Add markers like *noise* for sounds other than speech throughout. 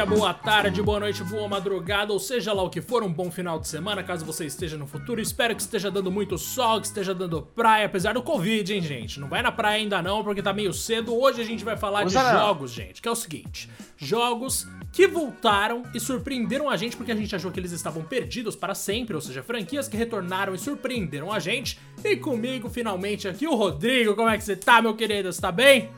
dia, boa tarde, boa noite, boa madrugada, ou seja lá o que for, um bom final de semana, caso você esteja no futuro. Espero que esteja dando muito sol, que esteja dando praia, apesar do Covid, hein, gente? Não vai na praia ainda não, porque tá meio cedo. Hoje a gente vai falar Usa de não. jogos, gente, que é o seguinte: jogos que voltaram e surpreenderam a gente porque a gente achou que eles estavam perdidos para sempre, ou seja, franquias que retornaram e surpreenderam a gente. E comigo, finalmente, aqui o Rodrigo. Como é que você tá, meu querido? Você tá bem?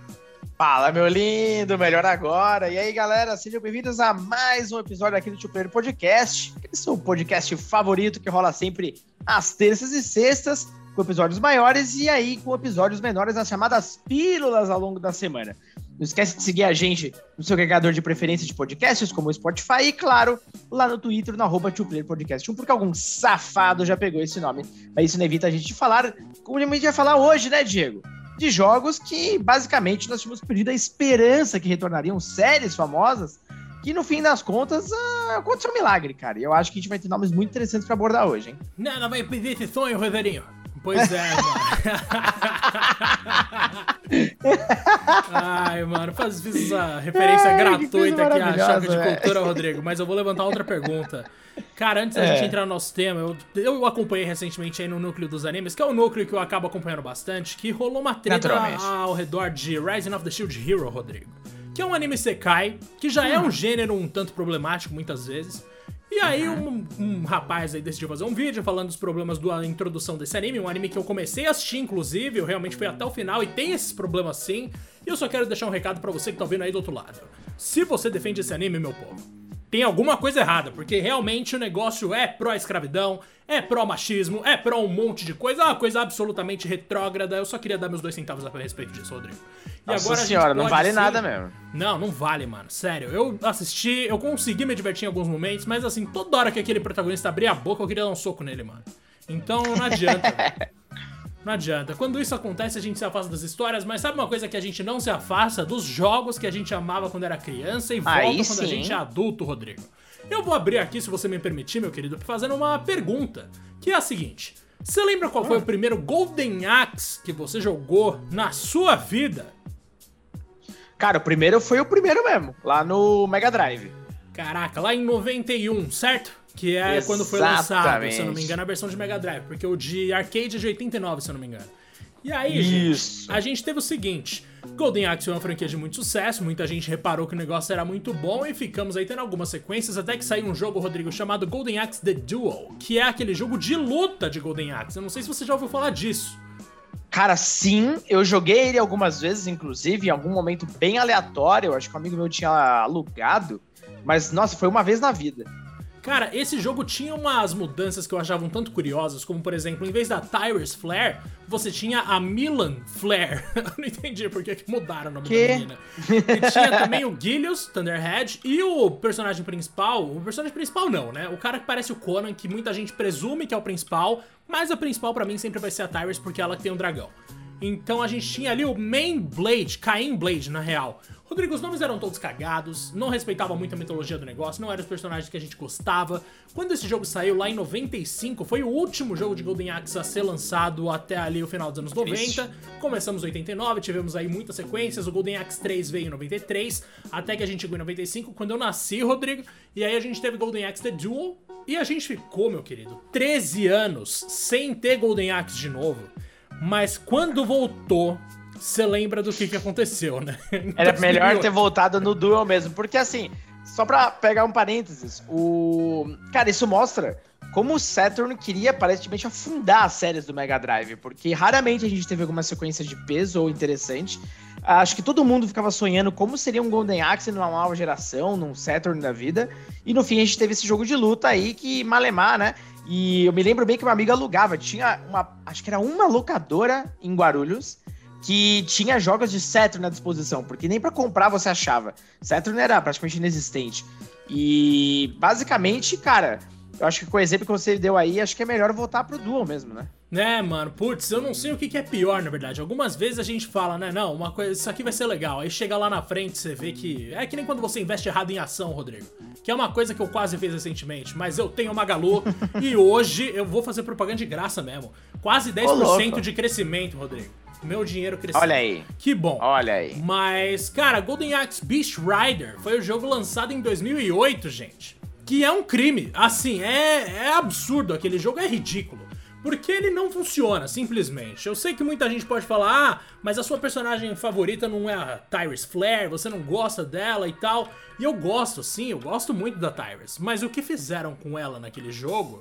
Fala, meu lindo, melhor agora. E aí, galera, sejam bem-vindos a mais um episódio aqui do Two Player Podcast. Esse é o podcast favorito que rola sempre às terças e sextas, com episódios maiores e aí com episódios menores nas chamadas pílulas ao longo da semana. Não esquece de seguir a gente no seu agregador de preferência de podcasts, como o Spotify, e claro, lá no Twitter, no arroba Podcast 1, porque algum safado já pegou esse nome. Mas isso não evita a gente de falar, como a gente vai falar hoje, né, Diego? De jogos que basicamente nós tínhamos perdido a esperança que retornariam séries famosas, que no fim das contas ah, aconteceu um milagre, cara. E eu acho que a gente vai ter nomes muito interessantes pra abordar hoje, hein? Não, não vai perder esse sonho, Rogerinho. Pois é, mano. *laughs* Ai, mano, faz, fiz essa referência que gratuita aqui à choque de cultura, Rodrigo. Mas eu vou levantar outra pergunta. Cara, antes da É. gente entrar no nosso tema, eu, eu acompanhei recentemente aí no núcleo dos animes, que é o núcleo que eu acabo acompanhando bastante, que rolou uma treta ao redor de Rising of the Shield Hero, Rodrigo. Que é um anime Sekai, que já Hum. é um gênero um tanto problemático muitas vezes. E aí um, um rapaz aí decidiu fazer um vídeo falando dos problemas da introdução desse anime, um anime que eu comecei a assistir, inclusive, eu realmente fui até o final e tem esses problemas sim. E eu só quero deixar um recado pra você que tá ouvindo aí do outro lado. Se você defende esse anime, meu povo, tem alguma coisa errada, porque realmente o negócio é pró-escravidão, é pró-machismo, é pró um monte de coisa, é uma coisa absolutamente retrógrada. Eu só queria dar meus dois centavos a respeito disso, Rodrigo. E Nossa a gente senhora, não vale sim- nada mesmo. não, não vale, mano. Sério, eu assisti, eu consegui me divertir em alguns momentos, mas assim, toda hora que aquele protagonista abria a boca, eu queria dar um soco nele, mano. Então não adianta. *laughs* não adianta. Quando isso acontece, a gente se afasta das histórias, mas sabe uma coisa que a gente não se afasta? Dos jogos que a gente amava quando era criança e volta Aí quando a sim. gente é adulto, Rodrigo. Eu vou abrir aqui, se você me permitir, meu querido, fazendo uma pergunta, que é a seguinte. Você lembra qual foi o primeiro Golden Axe que você jogou na sua vida? Cara, o primeiro foi o primeiro mesmo, lá no Mega Drive. Caraca, lá em 91, certo? Que é quando foi lançado, se eu não me Exatamente. engano, a versão de Mega Drive. Porque o de arcade é de 89, se eu não me engano. E aí, gente, Isso. a gente teve o seguinte: Golden Axe é uma franquia de muito sucesso, muita gente reparou que o negócio era muito bom e ficamos aí tendo algumas sequências, até que saiu um jogo, Rodrigo, chamado Golden Axe The Duel, que é aquele jogo de luta de Golden Axe. Eu não sei se você já ouviu falar disso. Cara, sim, eu joguei ele algumas vezes, inclusive, em algum momento bem aleatório. Eu acho que um amigo meu tinha alugado. Mas, nossa, foi uma vez na vida. Cara, esse jogo tinha umas mudanças que eu achava um tanto curiosas, como por exemplo, em vez da Tyrus Flare, você tinha a Milan Flare. *laughs* eu não entendi por que mudaram o nome Que? da menina. E tinha também o Gilius, Thunderhead, e o personagem principal, o personagem principal não, né? O cara que parece o Conan, que muita gente presume que é o principal, mas a principal pra mim sempre vai ser a Tyrus, porque ela que tem um dragão. Então a gente tinha ali o Main Blade, Cain Blade, na real. Rodrigo, os nomes eram todos cagados, não respeitava muito a mitologia do negócio, não eram os personagens que a gente gostava. Quando esse jogo saiu lá em 95, foi o último jogo de Golden Axe a ser lançado até ali o final dos anos 90. Triste. Começamos em 89, tivemos aí muitas sequências, o Golden Axe 3 veio em 93, até que a gente chegou em 95, quando eu nasci, Rodrigo, e aí a gente teve Golden Axe The Duel, e a gente ficou, meu querido, 13 anos sem ter Golden Axe de novo. Mas quando voltou, você lembra do que, que aconteceu, né? *laughs* Era melhor 2008. ter voltado no Duel mesmo, porque assim, só pra pegar um parênteses, o. Cara, isso mostra como o Saturn queria aparentemente afundar as séries do Mega Drive, porque raramente a gente teve alguma sequência de peso ou interessante. Acho que todo mundo ficava sonhando como seria um Golden Axe numa nova geração, num Saturn da vida. E no fim a gente teve esse jogo de luta aí que malemar, né? E eu me lembro bem que uma amiga alugava. Tinha uma. Acho que era uma locadora em Guarulhos que tinha jogos de Saturn à disposição, porque nem pra comprar você achava. Saturn era praticamente inexistente. E basicamente, cara, eu acho que com o exemplo que você deu aí, acho que é melhor voltar pro Dual mesmo, né? Né, mano, putz, eu não sei o que, que é pior, na verdade. Algumas vezes a gente fala, né, não, uma coisa, isso aqui vai ser legal. Aí chega lá na frente, você vê que. É que nem quando você investe errado em ação, Rodrigo. Que é uma coisa que eu quase fiz recentemente, mas eu tenho uma Magalu e *laughs* hoje eu vou fazer propaganda de graça mesmo. Quase 10% louco. de crescimento, Rodrigo. Meu dinheiro cresceu. Olha aí. Que bom. Olha aí. Mas, cara, Golden Axe Beast Rider foi o jogo lançado em 2008, gente. Que é um crime. Assim, é, é absurdo. Aquele jogo é ridículo. Porque ele não funciona, simplesmente. Eu sei que muita gente pode falar, ah, mas a sua personagem favorita não é a Tyrus Flare, você não gosta dela e tal. E eu gosto, sim, eu gosto muito da Tyrus. Mas o que fizeram com ela naquele jogo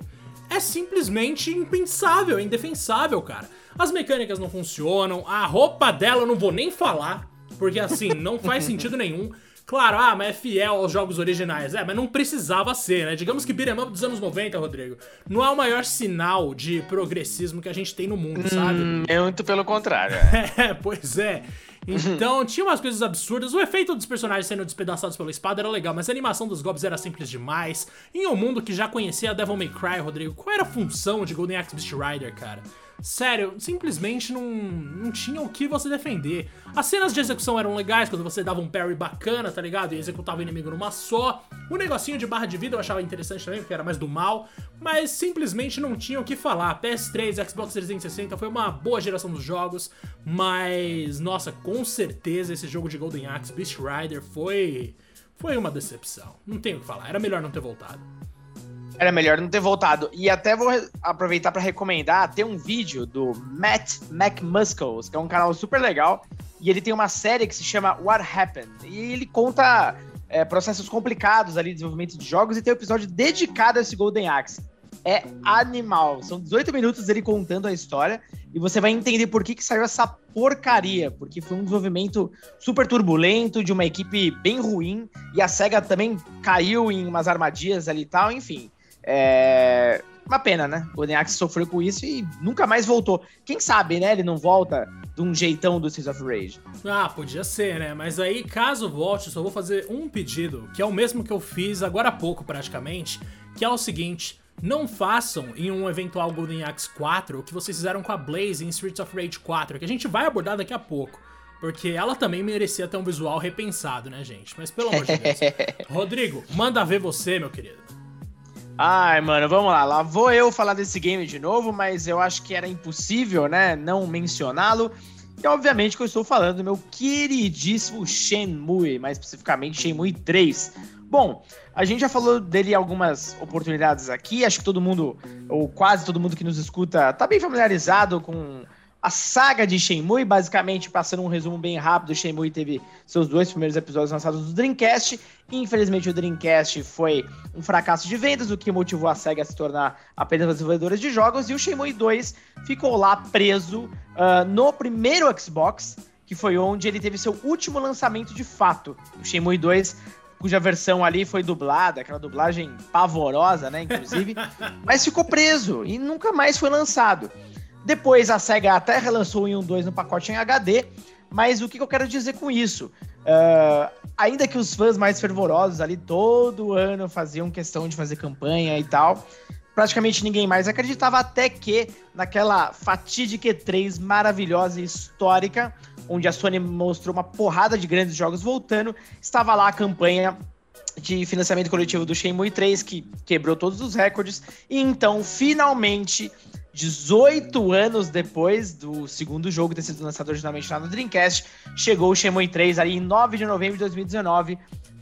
é simplesmente impensável, é indefensável, cara. As mecânicas não funcionam, a roupa dela eu não vou nem falar, porque assim, não faz *laughs* sentido nenhum. Claro, ah, mas é fiel aos jogos originais. É, mas não precisava ser, né? Digamos que Beat'em Up dos anos 90, Rodrigo, não é o maior sinal de progressismo que a gente tem no mundo, sabe? Hum, é muito pelo contrário. *laughs* É, pois é. Então, tinha umas coisas absurdas. O efeito dos personagens sendo despedaçados pela espada era legal, mas a animação dos golpes era simples demais. Em um mundo que já conhecia Devil May Cry, Rodrigo, qual era a função de Golden Axe Beast Rider, cara? Sério, simplesmente não, não tinha o que você defender. As cenas de execução eram legais quando você dava um parry bacana, tá ligado? E executava o inimigo numa só. O negocinho de barra de vida eu achava interessante também, porque era mais do mal. Mas simplesmente não tinha o que falar. PS3, Xbox 360 foi uma boa geração dos jogos. Mas, nossa, com certeza esse jogo de Golden Axe Beast Rider foi. Foi uma decepção. Não tenho o que falar. Era melhor não ter voltado. Era melhor não ter voltado. E até vou aproveitar para recomendar, tem um vídeo do Matt McMuscles, que é um canal super legal, e ele tem uma série que se chama What Happened. E ele conta é, processos complicados ali de desenvolvimento de jogos e tem um episódio dedicado a esse Golden Axe. É animal. São 18 minutos dele contando a história e você vai entender por que, que saiu essa porcaria. Porque foi um desenvolvimento super turbulento, de uma equipe bem ruim, e a SEGA também caiu em umas armadilhas ali e tal, enfim. É. Uma pena, né? O Golden Axe sofreu com isso e nunca mais voltou. Quem sabe, né? Ele não volta de um jeitão do Seas of Rage. Ah, podia ser, né? Mas aí, caso volte, eu só vou fazer um pedido, que é o mesmo que eu fiz agora há pouco, praticamente, que é o seguinte. Não façam em um eventual Golden Axe 4 o que vocês fizeram com a Blaze em Streets of Rage 4, que a gente vai abordar daqui a pouco. Porque ela também merecia ter um visual repensado, né, gente? Mas pelo amor de Deus. *laughs* Rodrigo, manda ver você, meu querido. Ai, mano, vamos lá. Lá vou eu falar desse game de novo, mas eu acho que era impossível, né, não mencioná-lo. E obviamente que eu estou falando do meu queridíssimo Shenmue, mais especificamente Shenmue 3. Bom, a gente já falou dele algumas oportunidades aqui, acho que todo mundo, ou quase todo mundo que nos escuta, tá bem familiarizado com a saga de Shenmue, basicamente, passando um resumo bem rápido, Shenmue teve seus dois primeiros episódios lançados no Dreamcast. Infelizmente, o Dreamcast foi um fracasso de vendas, o que motivou a SEGA a se tornar apenas desenvolvedora de jogos. E o Shenmue 2 ficou lá preso uh, no primeiro Xbox, que foi onde ele teve seu último lançamento de fato. O Shenmue 2 cuja versão ali foi dublada, aquela dublagem pavorosa, né, inclusive, *laughs* mas ficou preso e nunca mais foi lançado. Depois a SEGA até relançou o 1 2 no pacote em HD, mas o que, que eu quero dizer com isso? Uh, ainda que os fãs mais fervorosos ali todo ano faziam questão de fazer campanha e tal, praticamente ninguém mais acreditava, até que naquela fatídica E3 maravilhosa e histórica, onde a Sony mostrou uma porrada de grandes jogos voltando, estava lá a campanha de financiamento coletivo do Shenmue 3, que quebrou todos os recordes, e então, finalmente, 18 anos depois do segundo jogo ter sido lançado originalmente lá no Dreamcast, chegou o Shenmue 3 aí em 9 de novembro de 2019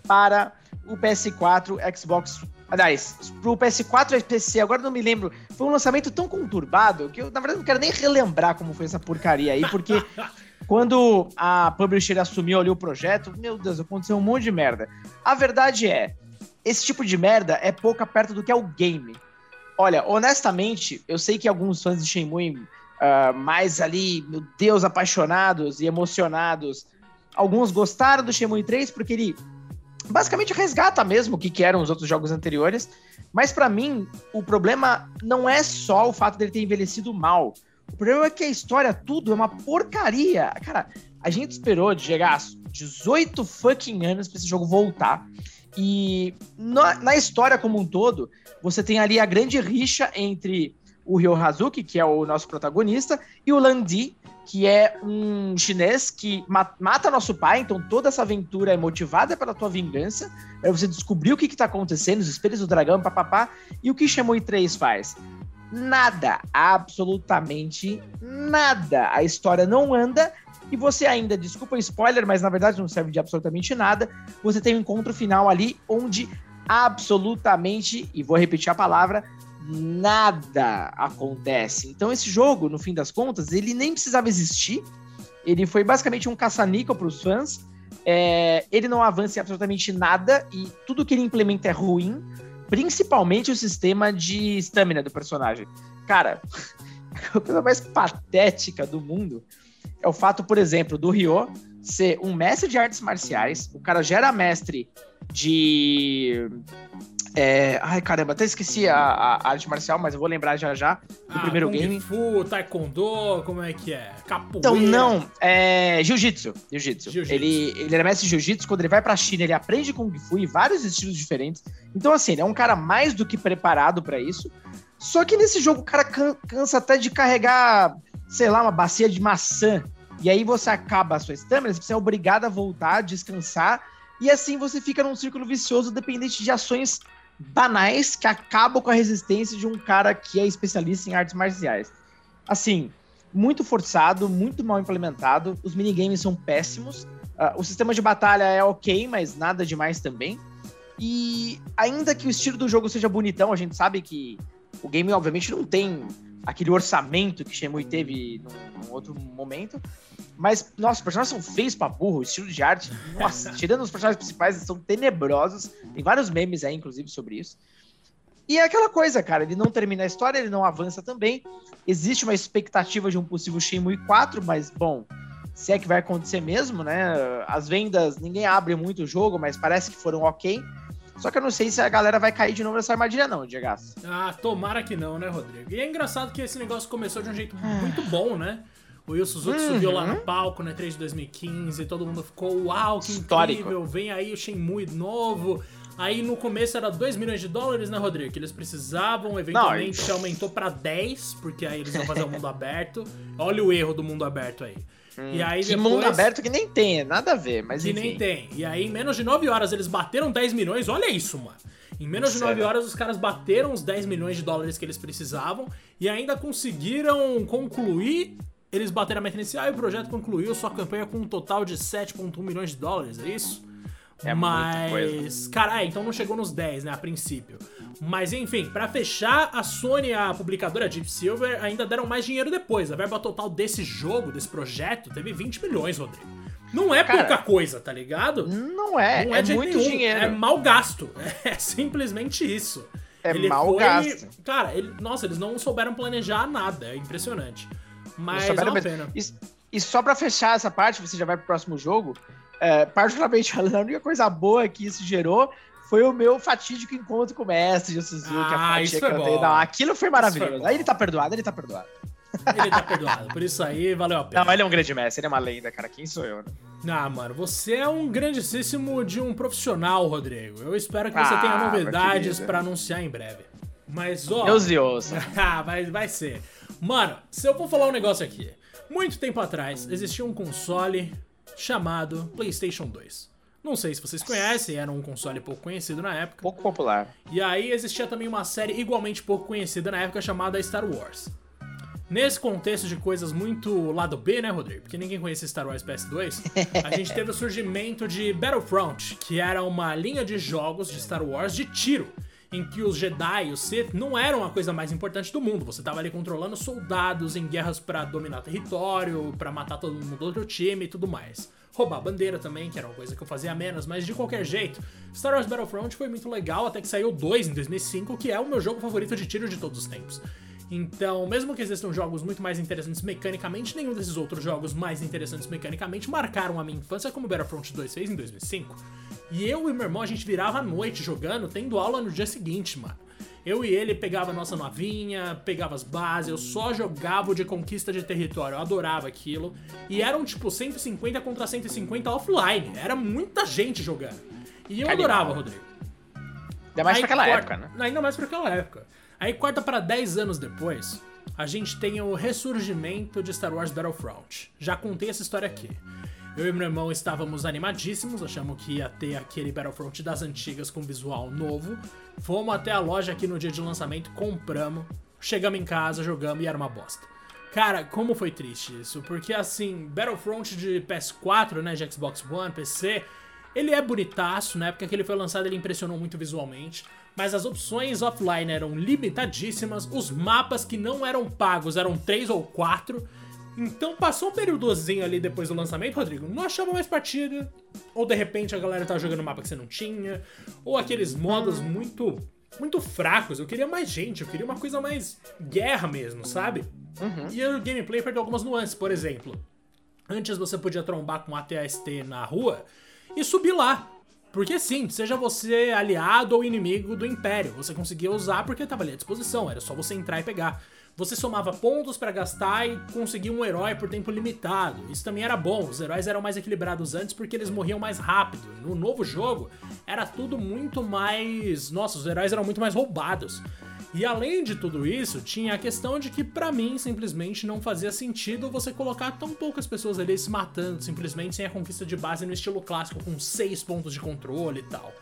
para o PS4, Xbox. Aliás, para o PS4 e PC, agora não me lembro. Foi um lançamento tão conturbado que eu, na verdade, não quero nem relembrar como foi essa porcaria aí, porque *laughs* quando a publisher assumiu ali o projeto, meu Deus, aconteceu um monte de merda. A verdade é, esse tipo de merda é pouca perto do que é o game. Olha, honestamente, eu sei que alguns fãs de Shenmue, uh, mais ali, meu Deus, apaixonados e emocionados, alguns gostaram do Shenmue 3 porque ele basicamente resgata mesmo o que, que eram os outros jogos anteriores. Mas para mim, o problema não é só o fato dele ter envelhecido mal. O problema é que a história, tudo, é uma porcaria. Cara, a gente esperou de chegar a 18 fucking anos pra esse jogo voltar. E na, na, história como um todo, você tem ali a grande rixa entre o Ryo Hazuki, que é o nosso protagonista, e o Landi, que é um chinês que ma mata nosso pai. Então toda essa aventura é motivada pela tua vingança, para você descobrir o que está acontecendo, os espelhos do dragão, papapá. E o que Shenmue 3 faz? nada, absolutamente nada. A história não anda e você ainda, desculpa o spoiler, mas na verdade não serve de absolutamente nada. Você tem um encontro final ali onde absolutamente, e vou repetir a palavra, nada acontece. Então esse jogo, no fim das contas, ele nem precisava existir. Ele foi basicamente um caça-níquel para os fãs. É, ele não avança em absolutamente nada e tudo que ele implementa é ruim, principalmente o sistema de estamina do personagem. Cara, *laughs* a coisa mais patética do mundo é o fato, por exemplo, do Ryo ser um mestre de artes marciais, o cara já era mestre de. É... Ai, caramba, até esqueci a, a, arte marcial, mas eu vou lembrar já já do ah, primeiro Kung game. Fu, Taekwondo, como é que é? Capoeira. Então, não, é. Jiu-Jitsu. Jiu-Jitsu. Jiu ele, ele era mestre de Jiu-Jitsu. Quando ele vai pra China, ele aprende Kung Fu e vários estilos diferentes. Então, assim, ele é um cara mais do que preparado para isso. Só que nesse jogo o cara cansa até de carregar, sei lá, uma bacia de maçã e aí você acaba a sua estamina, você é obrigado a voltar, descansar, e assim você fica num círculo vicioso dependente de ações banais que acabam com a resistência de um cara que é especialista em artes marciais. Assim, muito forçado, muito mal implementado, os minigames são péssimos, uh, o sistema de batalha é ok, mas nada demais também. E ainda que o estilo do jogo seja bonitão, a gente sabe que o game obviamente não tem aquele orçamento que Shenmue teve num, num, outro momento. Mas, nossa, os personagens são feios pra burro, estilo de arte, *laughs* nossa, tirando os personagens principais, eles são tenebrosos. Tem vários memes aí, inclusive, sobre isso. E é aquela coisa, cara, ele não termina a história, ele não avança também. Existe uma expectativa de um possível Shenmue 4, mas, bom, se é que vai acontecer mesmo, né? As vendas, ninguém abre muito o jogo, mas parece que foram ok. Só que eu não sei se a galera vai cair de novo nessa armadilha, não, Diego. Ah, tomara que não, né, Rodrigo? E é engraçado que esse negócio começou de um jeito muito bom, né? O Will Suzuki uhum. subiu lá no palco na né, 3 de 2015, todo mundo ficou, uau, que Histórico. incrível, vem aí o Shenmue novo. Aí no começo era 2 milhões de dólares, né, Rodrigo? Que eles precisavam, eventualmente Não, aumentou para 10, porque aí eles iam fazer o mundo aberto. Olha o erro do mundo aberto aí. Hum, e aí que depois, mundo aberto que nem tem, nada a ver, mas que enfim. nem tem. E aí, em menos de 9 horas, eles bateram 10 milhões. Olha isso, mano. Em menos de 9 horas, os caras bateram os 10 milhões de dólares que eles precisavam e ainda conseguiram concluir. Eles bateram a meta inicial e o projeto concluiu sua campanha com um total de 7,1 milhões de dólares, é isso? É Mas, cara, é, então não chegou nos 10, né, a princípio. Mas enfim, para fechar, a Sony e a publicadora Deep Silver ainda deram mais dinheiro depois. A verba total desse jogo, desse projeto, teve 20 milhões, Rodrigo. Não é Cara, pouca coisa, tá ligado? Não é, não é, é muito nenhum. dinheiro. É mal gasto. *laughs* É simplesmente isso. É ele mal foi... gasto. Cara, ele... nossa, eles não souberam planejar nada. É impressionante. Mas é uma pena. E, e só para fechar essa parte, você já vai pro próximo jogo. É, particularmente falando, *laughs* a única coisa boa que isso gerou foi o meu fatídico encontro com o mestre de Suzuki. Ah, a isso foi bom. Não, aquilo foi maravilhoso. Foi aí ele tá perdoado, ele tá perdoado. Ele tá perdoado, por isso aí valeu a pena. Não, ele é um grande mestre, ele é uma lenda, cara. Quem sou eu, né? Ah, mano, você é um grandíssimo de um profissional, Rodrigo. Eu espero que você ah, tenha novidades para anunciar em breve. Mas, ó. Deus e ouça. *laughs* ah, vai, vai ser. Mano, se eu vou falar um negócio aqui. Muito tempo atrás existia um console chamado PlayStation 2. Não sei se vocês conhecem, era um console pouco conhecido na época. Pouco popular. E aí existia também uma série igualmente pouco conhecida na época chamada Star Wars. Nesse contexto de coisas muito lado B, né, Rodrigo? Porque ninguém conhecia Star Wars PS2. a gente teve o surgimento de Battlefront, que era uma linha de jogos de Star Wars de tiro em que os Jedi e os Sith não eram a coisa mais importante do mundo. Você tava ali controlando soldados em guerras para dominar território, para matar todo mundo do outro time e tudo mais roubar bandeira também, que era uma coisa que eu fazia menos, mas de qualquer jeito, Star Wars Battlefront foi muito legal até que saiu 2 em 2005, que é o meu jogo favorito de tiro de todos os tempos. Então, mesmo que existam jogos muito mais interessantes mecanicamente, nenhum desses outros jogos mais interessantes mecanicamente marcaram a minha infância como Battlefront 2 fez em 2005. E eu e meu irmão, a gente virava a noite jogando, tendo aula no dia seguinte, mano. Eu e ele pegava a nossa novinha, pegava as bases, eu só jogava de conquista de território, eu adorava aquilo. E eram tipo 150 contra 150 offline, era muita gente jogando. E eu adorava, Rodrigo. Ainda mais Aí, pra aquela época, né? Ainda mais pra aquela época. Aí corta para 10 anos depois, a gente tem o ressurgimento de Star Wars Battlefront. Já contei essa história aqui. Eu e meu irmão estávamos animadíssimos, achamos que ia ter aquele Battlefront das antigas com visual novo. Fomos até a loja aqui no dia de lançamento, compramos. chegamos em casa, jogamos e era uma bosta. Cara, como foi triste isso? Porque assim, Battlefront de PS4, né, de Xbox One, PC, ele é bonitaço, na época que ele foi lançado ele impressionou muito visualmente, mas as opções offline eram limitadíssimas, os mapas que não eram pagos eram três ou quatro. Então passou um períodozinho ali depois do lançamento, Rodrigo, não achava mais partida, ou de repente a galera tava jogando mapa que você não tinha, ou aqueles modos muito muito fracos. Eu queria mais gente, eu queria uma coisa mais guerra mesmo, sabe? Uhum. E o gameplay perdeu algumas nuances, por exemplo. Antes você podia trombar com ATST na rua e subir lá. Porque sim, seja você aliado ou inimigo do Império, você conseguia usar porque estava ali à disposição, era só você entrar e pegar. Você somava pontos para gastar e conseguia um herói por tempo limitado. Isso também era bom, os heróis eram mais equilibrados antes porque eles morriam mais rápido. No novo jogo, era tudo muito mais. Nossa, os heróis eram muito mais roubados. E além de tudo isso, tinha a questão de que para mim simplesmente não fazia sentido você colocar tão poucas pessoas ali se matando simplesmente sem a conquista de base no estilo clássico com seis pontos de controle e tal.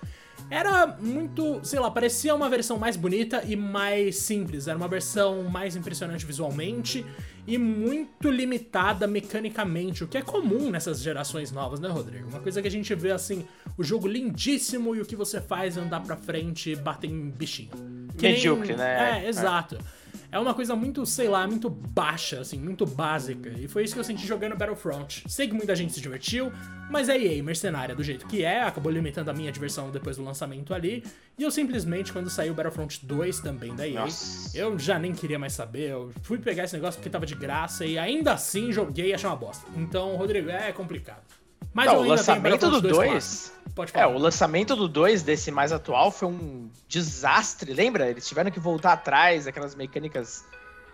Era muito, sei lá, parecia uma versão mais bonita e mais simples. Era uma versão mais impressionante visualmente e muito limitada mecanicamente, o que é comum nessas gerações novas, né, Rodrigo? Uma coisa que a gente vê assim, o jogo lindíssimo e o que você faz é andar pra frente e bater em bichinho. Que Medíocre, nem... né? É, exato. É é uma coisa muito, sei lá, muito baixa, assim, muito básica. E foi isso que eu senti jogando Battlefront. Sei que muita gente se divertiu, mas a EA, mercenária do jeito que é, acabou limitando a minha diversão depois do lançamento ali. E eu simplesmente, quando saiu Battlefront 2 também da EA, Nossa. eu já nem queria mais saber. Eu fui pegar esse negócio porque tava de graça e ainda assim joguei e achei uma bosta. Então, Rodrigo, é complicado. Mas Não, o lançamento do 2. Pode falar. É, o lançamento do 2 desse mais atual foi um desastre, lembra? Eles tiveram que voltar atrás, aquelas mecânicas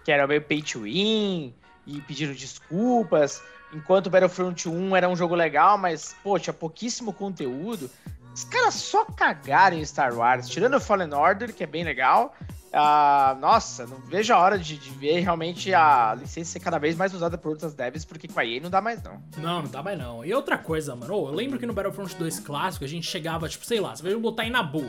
que eram meio pay to win e pediram desculpas. Enquanto Battlefront 1 era um jogo legal, mas, pô, tinha pouquíssimo conteúdo. Os caras só cagaram em Star Wars, tirando o Fallen Order, que é bem legal, ah, nossa, não vejo a hora de, de, ver realmente a licença ser cada vez mais usada por outras devs, porque com a EA não dá mais não. Não, não dá mais não. E outra coisa, mano, eu lembro que no Battlefront 2 clássico a gente chegava, tipo, sei lá, você veio lutar em Nabu.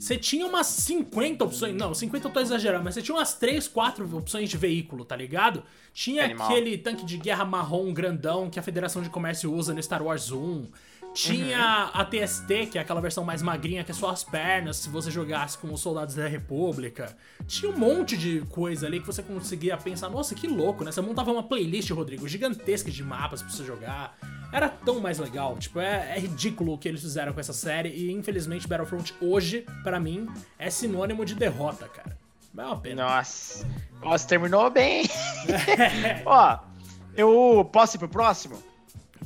Você tinha umas 50 opções, não, 50 eu tô exagerando, mas você tinha umas 3, 4 opções de veículo, tá ligado? Tinha Animal. aquele tanque de guerra marrom grandão que a Federação de Comércio usa no Star Wars 1. Tinha uhum. a TST, que é aquela versão mais magrinha, que é só as pernas, se você jogasse com os soldados da República. Tinha um monte de coisa ali que você conseguia pensar, nossa, que louco, né? Você montava uma playlist, Rodrigo, gigantesca de mapas pra você jogar. Era tão mais legal. Tipo, é, é ridículo o que eles fizeram com essa série. E infelizmente Battlefront hoje, para mim, é sinônimo de derrota, cara. É uma pena. Nossa. Nossa, terminou bem. *laughs* Ó, eu posso ir pro próximo?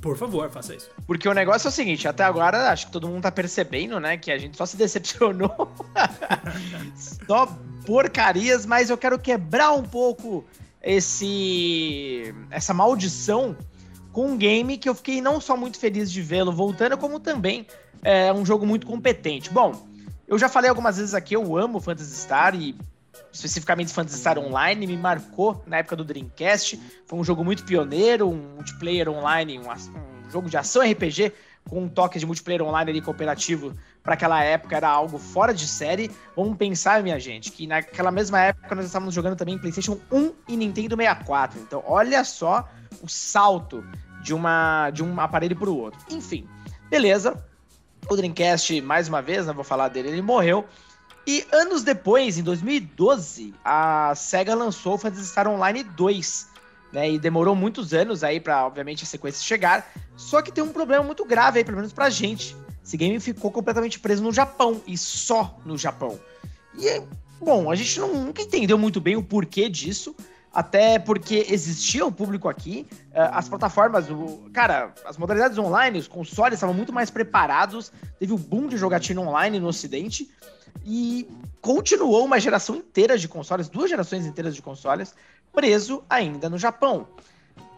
Por favor, faça isso. Porque o negócio é o seguinte, até agora acho que todo mundo tá percebendo, né, que a gente só se decepcionou. *laughs* só porcarias, mas eu quero quebrar um pouco esse essa maldição com um game que eu fiquei não só muito feliz de vê-lo voltando, como também é um jogo muito competente. Bom, eu já falei algumas vezes aqui, eu amo Phantasy Star e especificamente Phantasy Star Online, me marcou na época do Dreamcast. Foi um jogo muito pioneiro, um multiplayer online, um, um jogo de ação RPG com um toque de multiplayer online ali cooperativo para aquela época era algo fora de série. Vamos pensar, minha gente, que naquela mesma época nós estávamos jogando também PlayStation 1 e Nintendo 64. Então, olha só o salto de uma de um aparelho para o outro. Enfim, beleza. O Dreamcast, mais uma vez, não vou falar dele, ele morreu. E anos depois, em 2012, a SEGA lançou o Phantasy Star Online 2, né? E demorou muitos anos aí para, obviamente, a sequência chegar. Só que tem um problema muito grave aí, pelo menos pra gente. Esse game ficou completamente preso no Japão, e só no Japão. E, bom, a gente não, nunca entendeu muito bem o porquê disso, até porque existia um público aqui, uh, as plataformas, o, cara, as modalidades online, os consoles estavam muito mais preparados, teve o boom de jogatina online no ocidente, e continuou uma geração inteira de consoles, duas gerações inteiras de consoles, preso ainda no Japão.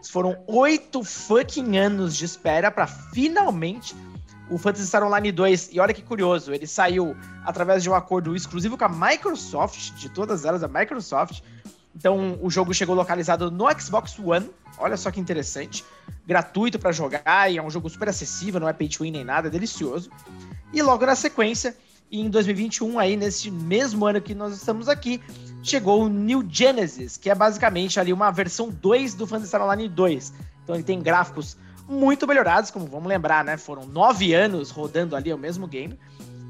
Foram oito fucking anos de espera para finalmente o Phantasy Star Online 2. E olha que curioso, ele saiu através de um acordo exclusivo com a Microsoft, de todas elas, a Microsoft, então o jogo chegou localizado no Xbox One. Olha só que interessante. Gratuito para jogar e é um jogo super acessível, não é pay to win nem nada, é delicioso. E logo na sequência, em 2021, aí nesse mesmo ano que nós estamos aqui, chegou o New Genesis, que é basicamente ali uma versão 2 do Phantasy Online 2. Então ele tem gráficos muito melhorados, como vamos lembrar, né? Foram nove anos rodando ali o mesmo game.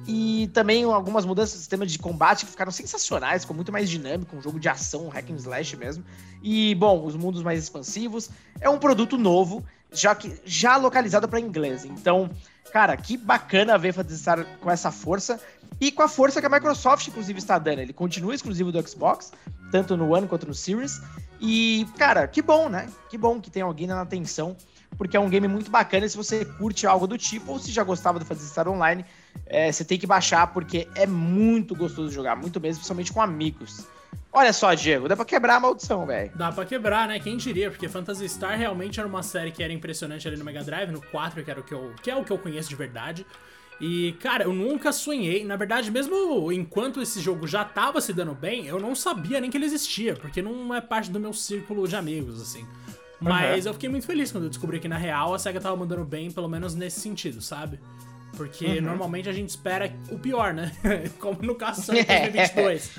E também algumas mudanças no sistema de combate que ficaram sensacionais, ficou muito mais dinâmico, um jogo de ação, um hack and slash mesmo. E, bom, os mundos mais expansivos. É um produto novo, já que já localizado para inglês. Então, cara, que bacana ver Phantasy Star com essa força e com a força que a Microsoft, inclusive, está dando. Ele continua exclusivo do Xbox, tanto no One quanto no Series. E, cara, que bom, né? Que bom que tem alguém na atenção porque é um game muito bacana. Se você curte algo do tipo, ou se já gostava do Phantasy Star Online, é, você tem que baixar, porque é muito gostoso jogar, muito mesmo, principalmente com amigos. Olha só, Diego, dá pra quebrar a maldição, velho. Dá pra quebrar, né? Quem diria? Porque Phantasy Star realmente era uma série que era impressionante ali no Mega Drive, no 4, que, era o que, eu, que é o que eu conheço de verdade. E, cara, eu nunca sonhei. Na verdade, mesmo enquanto esse jogo já tava se dando bem, eu não sabia nem que ele existia, porque não é parte do meu círculo de amigos, assim. Mas uhum. eu fiquei muito feliz quando eu descobri que na real a SEGA tava mandando bem, pelo menos nesse sentido, sabe? Porque uhum. normalmente a gente espera o pior, né? *laughs* Como no caso *laughs* Sonic 2022.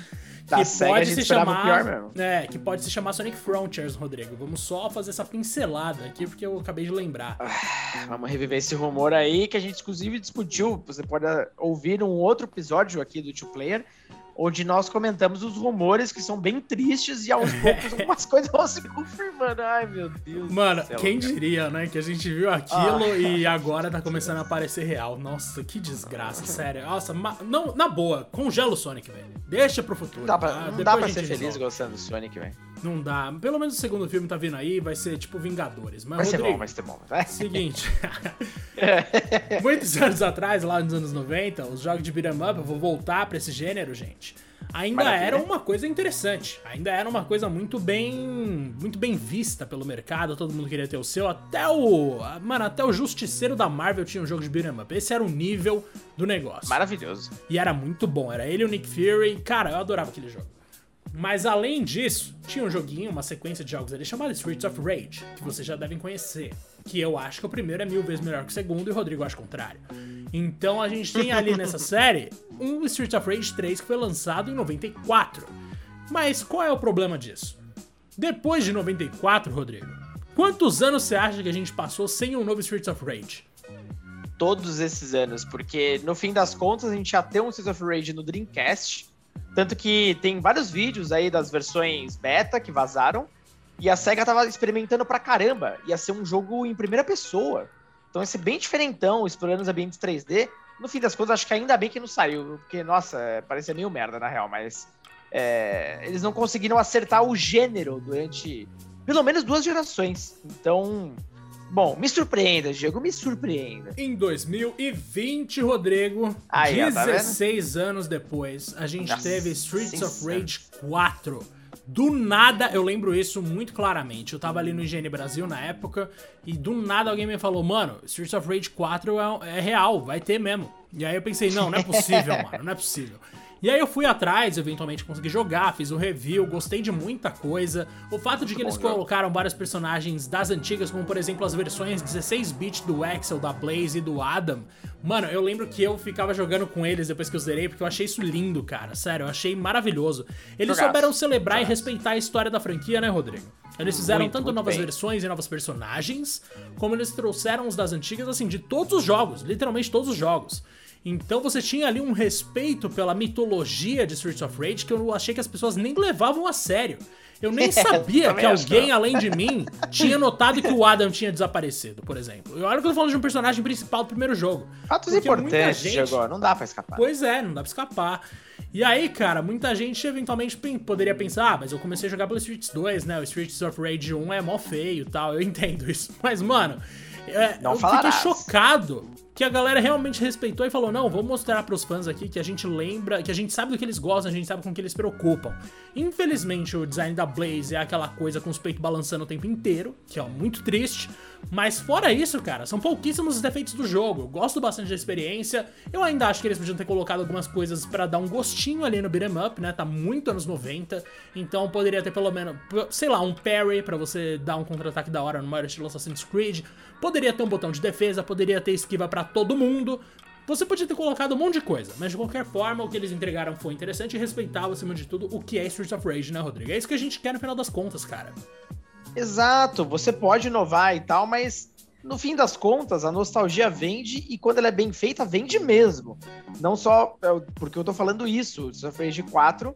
que SEGA pode se chamar, é, que pode se chamar Sonic Frontiers, Rodrigo. Vamos só fazer essa pincelada aqui porque eu acabei de lembrar. Ah, vamos reviver esse rumor aí que a gente inclusive discutiu. Você pode ouvir um outro episódio aqui do Two Player onde nós comentamos os rumores que são bem tristes e aos *laughs* poucos algumas coisas vão se confirmando. Ai, meu Deus. Mano, quem diria, né? Que a gente viu aquilo ah, e agora tá começando a aparecer real. Nossa, que desgraça, sério. Nossa, não, na boa, congela o Sonic, velho. Deixa pro futuro. Não dá pra, tá? não dá pra ser resolve. feliz gostando do Sonic, velho. Não dá. Pelo menos o segundo filme tá vindo aí, vai ser tipo Vingadores. Mas, vai Rodrigo, ser bom, vai ser bom. Vai. Seguinte. *laughs* Muitos anos atrás, lá nos anos 90, os jogos de beat'em up, eu vou voltar pra esse gênero, gente ainda Maravilha. era uma coisa interessante. Ainda era uma coisa muito bem, muito bem vista pelo mercado, todo mundo queria ter o seu. Até o, mano, até o Justiceiro da Marvel tinha um jogo de beat'em up. Esse era o nível do negócio. Maravilhoso. E era muito bom, era ele e o Nick Fury. Cara, eu adorava aquele jogo. Mas além disso, tinha um joguinho, uma sequência de jogos ali chamado Streets of Rage, que vocês já devem conhecer. Que eu acho que o primeiro é mil vezes melhor que o segundo e o Rodrigo acha o contrário. Então a gente tem ali *laughs* nessa série um Streets of Rage 3 que foi lançado em 94. Mas qual é o problema disso? Depois de 94, Rodrigo, quantos anos você acha que a gente passou sem um novo Streets of Rage? Todos esses anos, porque no fim das contas a gente já tem um Streets of Rage no Dreamcast, tanto que tem vários vídeos aí das versões beta que vazaram, e a SEGA tava experimentando pra caramba, ia ser um jogo em primeira pessoa. Então esse bem diferentão, explorando os ambientes 3D, no fim das contas, acho que ainda bem que não saiu, porque, nossa, parecia meio merda, na real, mas é, eles não conseguiram acertar o gênero durante pelo menos duas gerações. Então, Bom, me surpreenda, Diego, me surpreenda. Em 2020, Rodrigo, Aí, 16 tá anos depois, a gente Nossa, teve Streets of Rage 4. Do nada, eu lembro isso muito claramente. Eu tava ali no IGN Brasil na época e do nada alguém me falou: Mano, Streets of Rage 4 é, é real, vai ter mesmo. E aí eu pensei: Não, não é possível, *laughs* mano, não é possível. E aí eu fui atrás, eventualmente consegui jogar, fiz o review, gostei de muita coisa. O fato de que eles colocaram vários personagens das antigas, como por exemplo as versões 16-bit do Axel, da Blaze e do Adam. Mano, eu lembro que eu ficava jogando com eles depois que eu zerei, porque eu achei isso lindo, cara. Sério, eu achei maravilhoso. Eles Jogaço. souberam celebrar Jogaço. e respeitar a história da franquia, né, Rodrigo? Eles fizeram muito, tanto muito novas bem. versões e novos personagens, como eles trouxeram os das antigas, assim, de todos os jogos, literalmente todos os jogos. Então você tinha ali um respeito pela mitologia de Streets of Rage que eu achei que as pessoas nem levavam a sério. Eu nem *laughs* sabia que alguém, além de mim, *laughs* tinha notado que o Adam tinha desaparecido, por exemplo. E olha que eu tô falando de um personagem principal do primeiro jogo. Fatos importantes, gente... Chegou. não dá pra escapar. Pois é, não dá pra escapar. E aí, cara, muita gente eventualmente poderia pensar, ah, mas eu comecei a jogar pelo Streets 2, né? O Streets of Rage 1 é mó feio e tal, eu entendo isso. *laughs* Mas, mano, é, não eu falarás. fiquei chocado que a galera realmente respeitou e falou: não, vou mostrar pros fãs aqui que a gente lembra, que a gente sabe do que eles gostam, a gente sabe com que eles se preocupam. Infelizmente, o design da Blaze é aquela coisa com os peitos balançando o tempo inteiro, que é muito triste. Mas fora isso, cara, são pouquíssimos os defeitos do jogo. Eu gosto bastante da experiência. Eu ainda acho que eles podiam ter colocado algumas coisas para dar um gostinho ali no beat'em up, né? Tá muito anos 90. Então poderia ter pelo menos, sei lá, um parry para você dar um contra-ataque da hora no maior estilo Assassin's Creed. Poderia ter um botão de defesa, poderia ter esquiva para todo mundo. Você podia ter colocado um monte de coisa, mas de qualquer forma, o que eles entregaram foi interessante e respeitava, acima de tudo, o que é Streets of Rage, né, Rodrigo? É isso que a gente quer no final das contas, cara. Exato, você pode inovar e tal, mas no fim das contas, a nostalgia vende e quando ela é bem feita, vende mesmo. Não só é, porque eu tô falando isso, Streets of Rage 4 uh,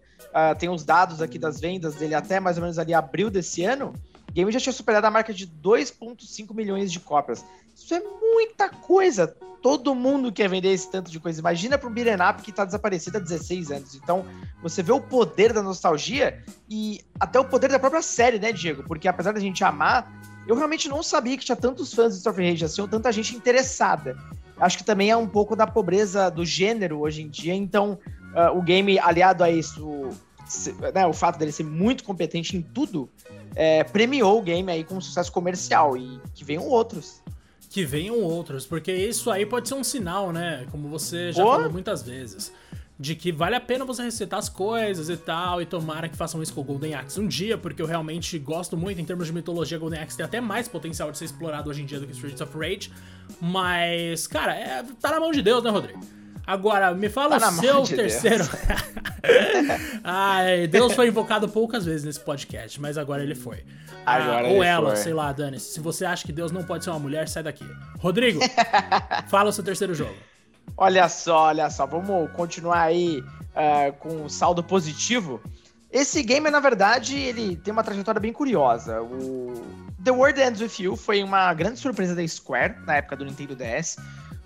tem os dados aqui das vendas dele até mais ou menos ali abril desse ano. Game já tinha superado a marca de 2,5 milhões de cópias. Isso é muita coisa. Todo mundo quer vender esse tanto de coisa. Imagina para um beat'em up que está desaparecido há 16 anos. Então, você vê o poder da nostalgia e até o poder da própria série, né, Diego? Porque apesar da gente amar, eu realmente não sabia que tinha tantos fãs de Street of Rage assim, ou tanta gente interessada. Acho que também é um pouco da pobreza do gênero hoje em dia. Então, uh, o game, aliado a isso, né, o fato dele ser muito competente em tudo, é, premiou o game aí com um sucesso comercial e que venham outros que venham outros, porque isso aí pode ser um sinal, né? Como você já falou muitas vezes. De que vale a pena você resetar as coisas e tal, e tomara que façam isso com o Golden Axe um dia, porque eu realmente gosto muito em termos de mitologia. Golden Axe tem até mais potencial de ser explorado hoje em dia do que Streets of Rage. Mas, cara, é, tá na mão de Deus, né, Rodrigo? Agora, me fala tá o seu de terceiro. *laughs* Ai, Deus foi invocado poucas vezes nesse podcast, mas agora ele foi. Agora ah, ou ela, foi. sei lá, Dani. Se você acha que Deus não pode ser uma mulher, sai daqui. Rodrigo, *laughs* fala o seu terceiro jogo. Olha só, olha só. Vamos continuar aí uh, com um saldo positivo. Esse game, na verdade, ele tem uma trajetória bem curiosa. O The World Ends With You foi uma grande surpresa da Square na época do Nintendo DS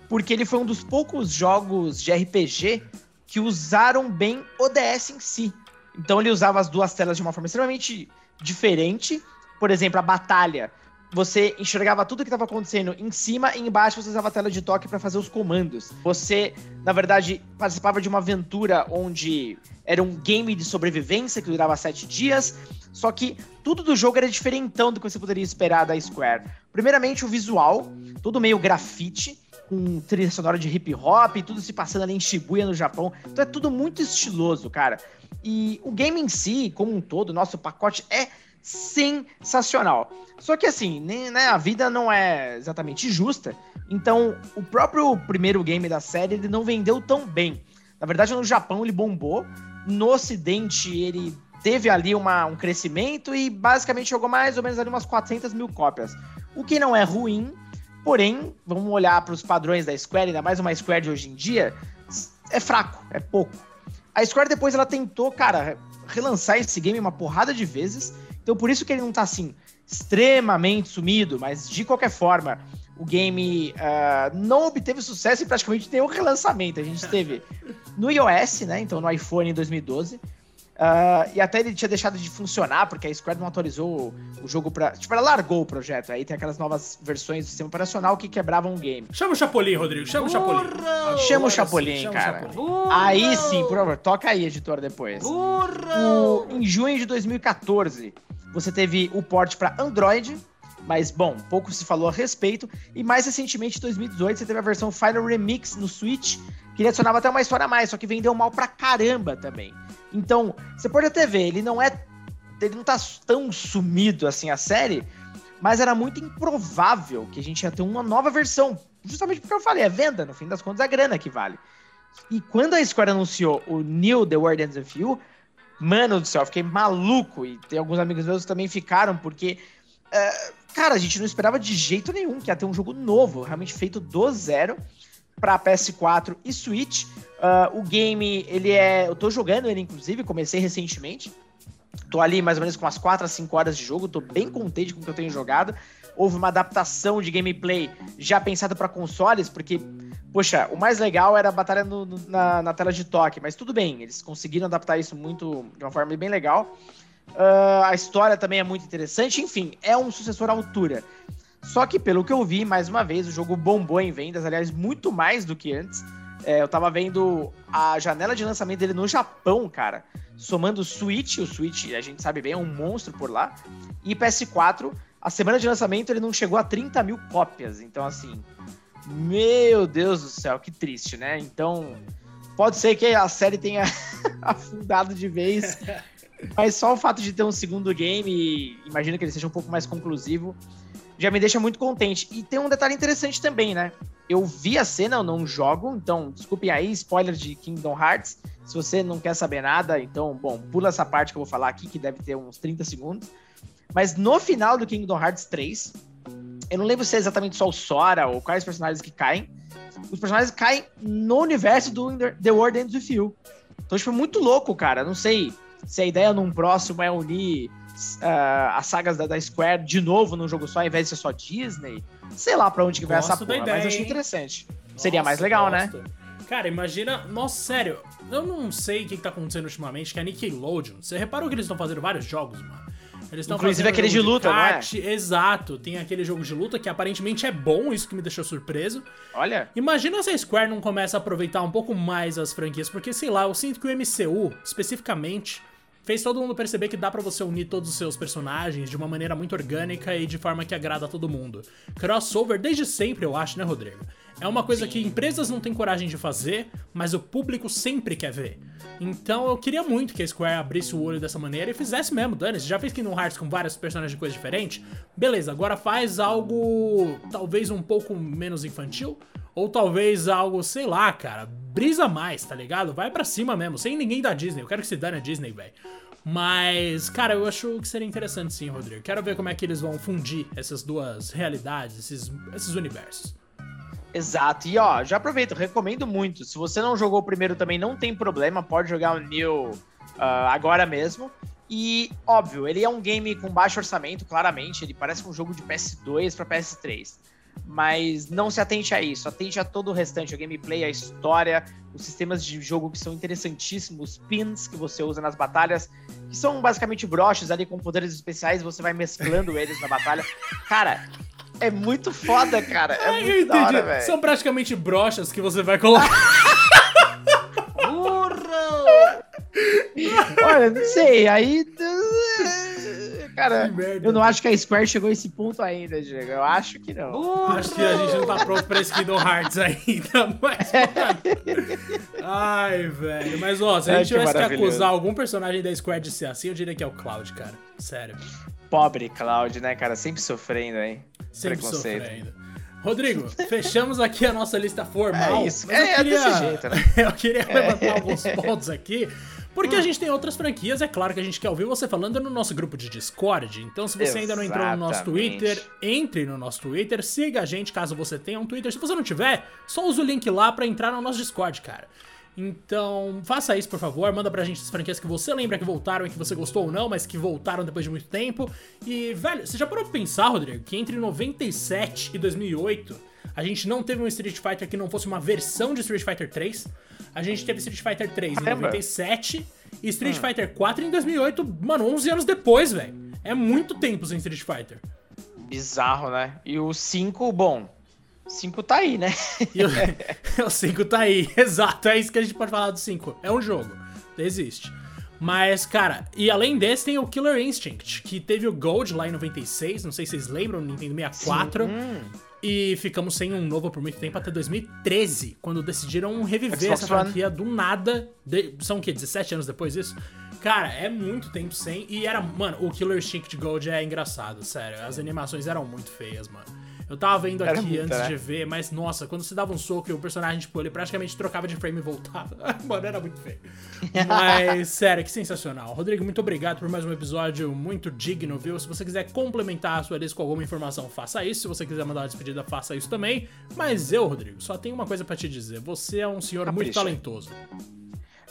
porque ele foi um dos poucos jogos de RPG que usaram bem o DS em si. Então ele usava as duas telas de uma forma extremamente diferente. Por exemplo, a batalha. Você enxergava tudo que estava acontecendo em cima e embaixo você usava a tela de toque para fazer os comandos. Você, na verdade, participava de uma aventura onde era um game de sobrevivência que durava sete dias. Só que tudo do jogo era diferentão do que você poderia esperar da Square. Primeiramente, o visual, tudo meio grafite com trilha sonora de hip hop, tudo se passando ali em Shibuya, no Japão. Então é tudo muito estiloso, cara. E o game em si, como um todo, nosso pacote é sensacional. Só que assim, né, a vida não é exatamente justa. Então, o próprio primeiro game da série ele não vendeu tão bem. Na verdade, no Japão ele bombou. No Ocidente ele teve ali uma, um crescimento e basicamente jogou mais ou menos ali umas 400 mil cópias. O que não é ruim, Porém, vamos olhar para os padrões da Square, ainda mais uma Square de hoje em dia, é fraco, é pouco. A Square depois ela tentou, cara, relançar esse game uma porrada de vezes. Então por isso que ele não tá assim extremamente sumido, mas de qualquer forma, o game uh, não obteve sucesso em praticamente nenhum relançamento. A gente teve no iOS, né? Então no iPhone em 2012. Uh, e até ele tinha deixado de funcionar, porque a Square não atualizou o jogo pra. Tipo, ela largou o projeto. Aí tem aquelas novas versões do sistema operacional que quebravam o game. Chama o Chapolin, Rodrigo. Chama o Chapolin. Chama o Chapolin, Chama cara. O Chapolin. Aí sim, por favor, toca aí, editor, depois. O, em junho de 2014, você teve o port para Android. Mas, bom, pouco se falou a respeito. E mais recentemente, em 2018, você teve a versão Final Remix no Switch, que ele adicionava até uma história a mais, só que vendeu mal pra caramba também. Então, você pode até ver, ele não é. Ele não tá tão sumido assim a série, mas era muito improvável que a gente ia ter uma nova versão. Justamente porque eu falei, é venda, no fim das contas, é a grana que vale. E quando a Square anunciou o New The World Ends With You, mano do céu, eu fiquei maluco. E tem alguns amigos meus que também ficaram, porque. Uh, cara, a gente não esperava de jeito nenhum que ia ter um jogo novo, realmente feito do zero para PS4 e Switch. Uh, o game, ele é. Eu tô jogando ele, inclusive, comecei recentemente. Tô ali mais ou menos com umas 4 a 5 horas de jogo, tô bem contente com o que eu tenho jogado. Houve uma adaptação de gameplay já pensada para consoles, porque, poxa, o mais legal era a batalha no, na, na, tela de toque, mas tudo bem, eles conseguiram adaptar isso muito de uma forma bem legal. Uh, a história também é muito interessante, enfim, é um sucessor à altura. Só que, pelo que eu vi, mais uma vez, o jogo bombou em vendas, aliás, muito mais do que antes. É, eu tava vendo a janela de lançamento dele no Japão, cara. Somando o Switch, o Switch, a gente sabe bem, é um monstro por lá. E PS4, a semana de lançamento ele não chegou a 30 mil cópias. Então, assim, meu Deus do céu, que triste, né? Então, pode ser que a série tenha *laughs* afundado de vez. *laughs* Mas só o fato de ter um segundo game, imagino que ele seja um pouco mais conclusivo, já me deixa muito contente. E tem um detalhe interessante também, né? Eu vi a cena, eu não jogo, então desculpem aí, spoiler de Kingdom Hearts. Se você não quer saber nada, então, bom, pula essa parte que eu vou falar aqui, que deve ter uns 30 segundos. Mas no final do Kingdom Hearts 3, eu não lembro se é exatamente só o Sora ou quais personagens que caem. Os personagens caem no universo do The World Ends With You. Então, tipo, é muito louco, cara. Não sei se a ideia num próximo é unir uh, as sagas da, da, Square de novo num jogo só, ao invés de ser só Disney. Sei lá pra onde que vai essa porra, ideia, mas achei interessante. Nossa, Seria mais legal, né? gosto. né? Cara, imagina. Nossa, sério, eu não sei o que, que tá acontecendo ultimamente, que a Nickelodeon. Você reparou que eles estão fazendo vários jogos, mano? Eles Inclusive aquele de luta, kart, não é? Exato, tem aquele jogo de luta que aparentemente é bom, isso que me deixou surpreso. Olha. Imagina se a Square não começa a aproveitar um pouco mais as franquias, porque sei lá, eu sinto que o MCU, especificamente, fez todo mundo perceber que dá para você unir todos os seus personagens de uma maneira muito orgânica e de forma que agrada a todo mundo. Crossover desde sempre, eu acho, né, Rodrigo? É uma coisa Sim. que empresas não têm coragem de fazer, mas o público sempre quer ver. Então eu queria muito que a Square abrisse o olho dessa maneira e fizesse mesmo, dane -se. Já fez Kingdom Hearts com vários personagens de coisa diferente? Beleza, agora faz algo talvez um pouco menos infantil, ou talvez algo, sei lá, cara, brisa mais, tá ligado? Vai para cima mesmo, sem ninguém da Disney. Eu quero que se dane a Disney, velho. Mas, cara, eu acho que seria interessante sim, Rodrigo. Quero ver como é que eles vão fundir essas duas realidades, esses, esses universos. Exato. E ó, já aproveito, recomendo muito. Se você não jogou o primeiro também, não tem problema, pode jogar o New uh, agora mesmo. E, óbvio, ele é um game com baixo orçamento, claramente. Ele parece um jogo de PS2 para PS3 mas não se atente a isso, atente a todo o restante, a gameplay, a história, os sistemas de jogo que são interessantíssimos, os pins que você usa nas batalhas, que são basicamente broches ali com poderes especiais, você vai mesclando *laughs* eles na batalha. Cara, é muito foda, cara. É Ai, muito da hora, velho. São praticamente brochas que você vai colocar. *laughs* Burro! Olha, não sei, aí Cara, eu não acho que a Square chegou a esse ponto ainda, Diego. Eu acho que não. Uh, acho que a gente não tá pronto pra esse Kingdom Hearts ainda, *laughs* mas. Ai, velho. Mas, ó, se a gente tivesse que acusar algum personagem da Square de ser assim, eu diria que é o Cloud, cara. Sério. Pobre Cloud, né, cara? Sempre sofrendo, hein? Sempre sofrendo. Rodrigo, fechamos aqui a nossa lista formal. É isso, é, *laughs* queria, é desse jeito, né? eu queria levantar alguns pontos aqui porque hum. a gente tem outras franquias, é claro que a gente quer ouvir você falando no nosso grupo de Discord. Então, se você Exatamente. ainda não entrou no nosso Twitter, entre no nosso Twitter, siga a gente caso você tenha um Twitter. Se você não tiver, só usa o link lá para entrar no nosso Discord, cara. Então, faça isso, por favor. Manda pra gente as franquias que você lembra que voltaram e que você gostou ou não, mas que voltaram depois de muito tempo. E, velho, você já parou pra pensar, Rodrigo, que entre 97 e 2008 a gente não teve um Street Fighter que não fosse uma versão de Street Fighter 3. A gente teve Street Fighter 3 em 97 e Street hum. Fighter 4 em 2008, mano, 11 anos depois, velho. É muito tempo sem Street Fighter. Bizarro, né? E o 5, bom, 5 tá aí, né? o *laughs* 5 tá aí, *laughs* exato. É isso que a gente pode falar do 5. É um jogo, existe. Mas, cara, e além desse tem o Killer Instinct, que teve o Gold lá em 96, não sei se vocês lembram, Nintendo 64. Hum. E ficamos sem um novo por muito tempo até 2013, quando decidiram reviver Xbox essa franquia do nada. De, são o quê? 17 anos depois disso? Cara, é muito tempo sem. E era. Mano, o Killer Instinct Gold é engraçado, sério. As animações eram muito feias, mano. Eu tava vendo aqui antes né? de ver, mas nossa, quando você dava um soco e o personagem, tipo, ele praticamente trocava de frame e voltava. *laughs* Mano, era muito feio. Mas, *laughs* sério, que sensacional. Rodrigo, muito obrigado por mais um episódio muito digno, viu? Se você quiser complementar a sua lista com alguma informação, faça isso. Se você quiser mandar uma despedida, faça isso também. Mas eu, Rodrigo, só tenho uma coisa para te dizer. Você é um senhor Capricha. muito talentoso.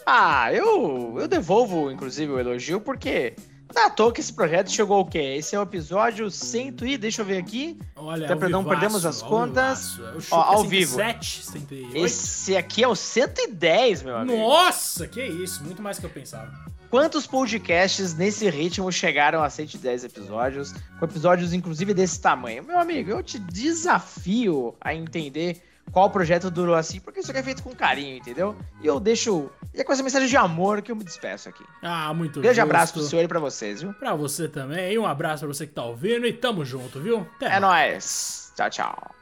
Ah, eu, eu devolvo, inclusive, o elogio, porque Tá à toa que esse projeto chegou o quê? Esse é o episódio 100 e... Deixa eu ver aqui. Olha, Até pra não perdermos as contas. Ó, ao é vivo. 108. Esse aqui é o 110, meu amigo. Nossa, que isso. Muito mais que eu pensava. Quantos podcasts nesse ritmo chegaram a 110 episódios? Com episódios, inclusive, desse tamanho? Meu amigo, eu te desafio a entender qual projeto durou assim, porque isso aqui é feito com carinho, entendeu? E eu deixo. E é com essa mensagem de amor que eu me despeço aqui. Ah, muito Beijo abraço pro senhor e pra vocês, viu? Pra você também. E um abraço pra você que tá ouvindo. E tamo junto, viu? Até é nóis. Tchau, tchau.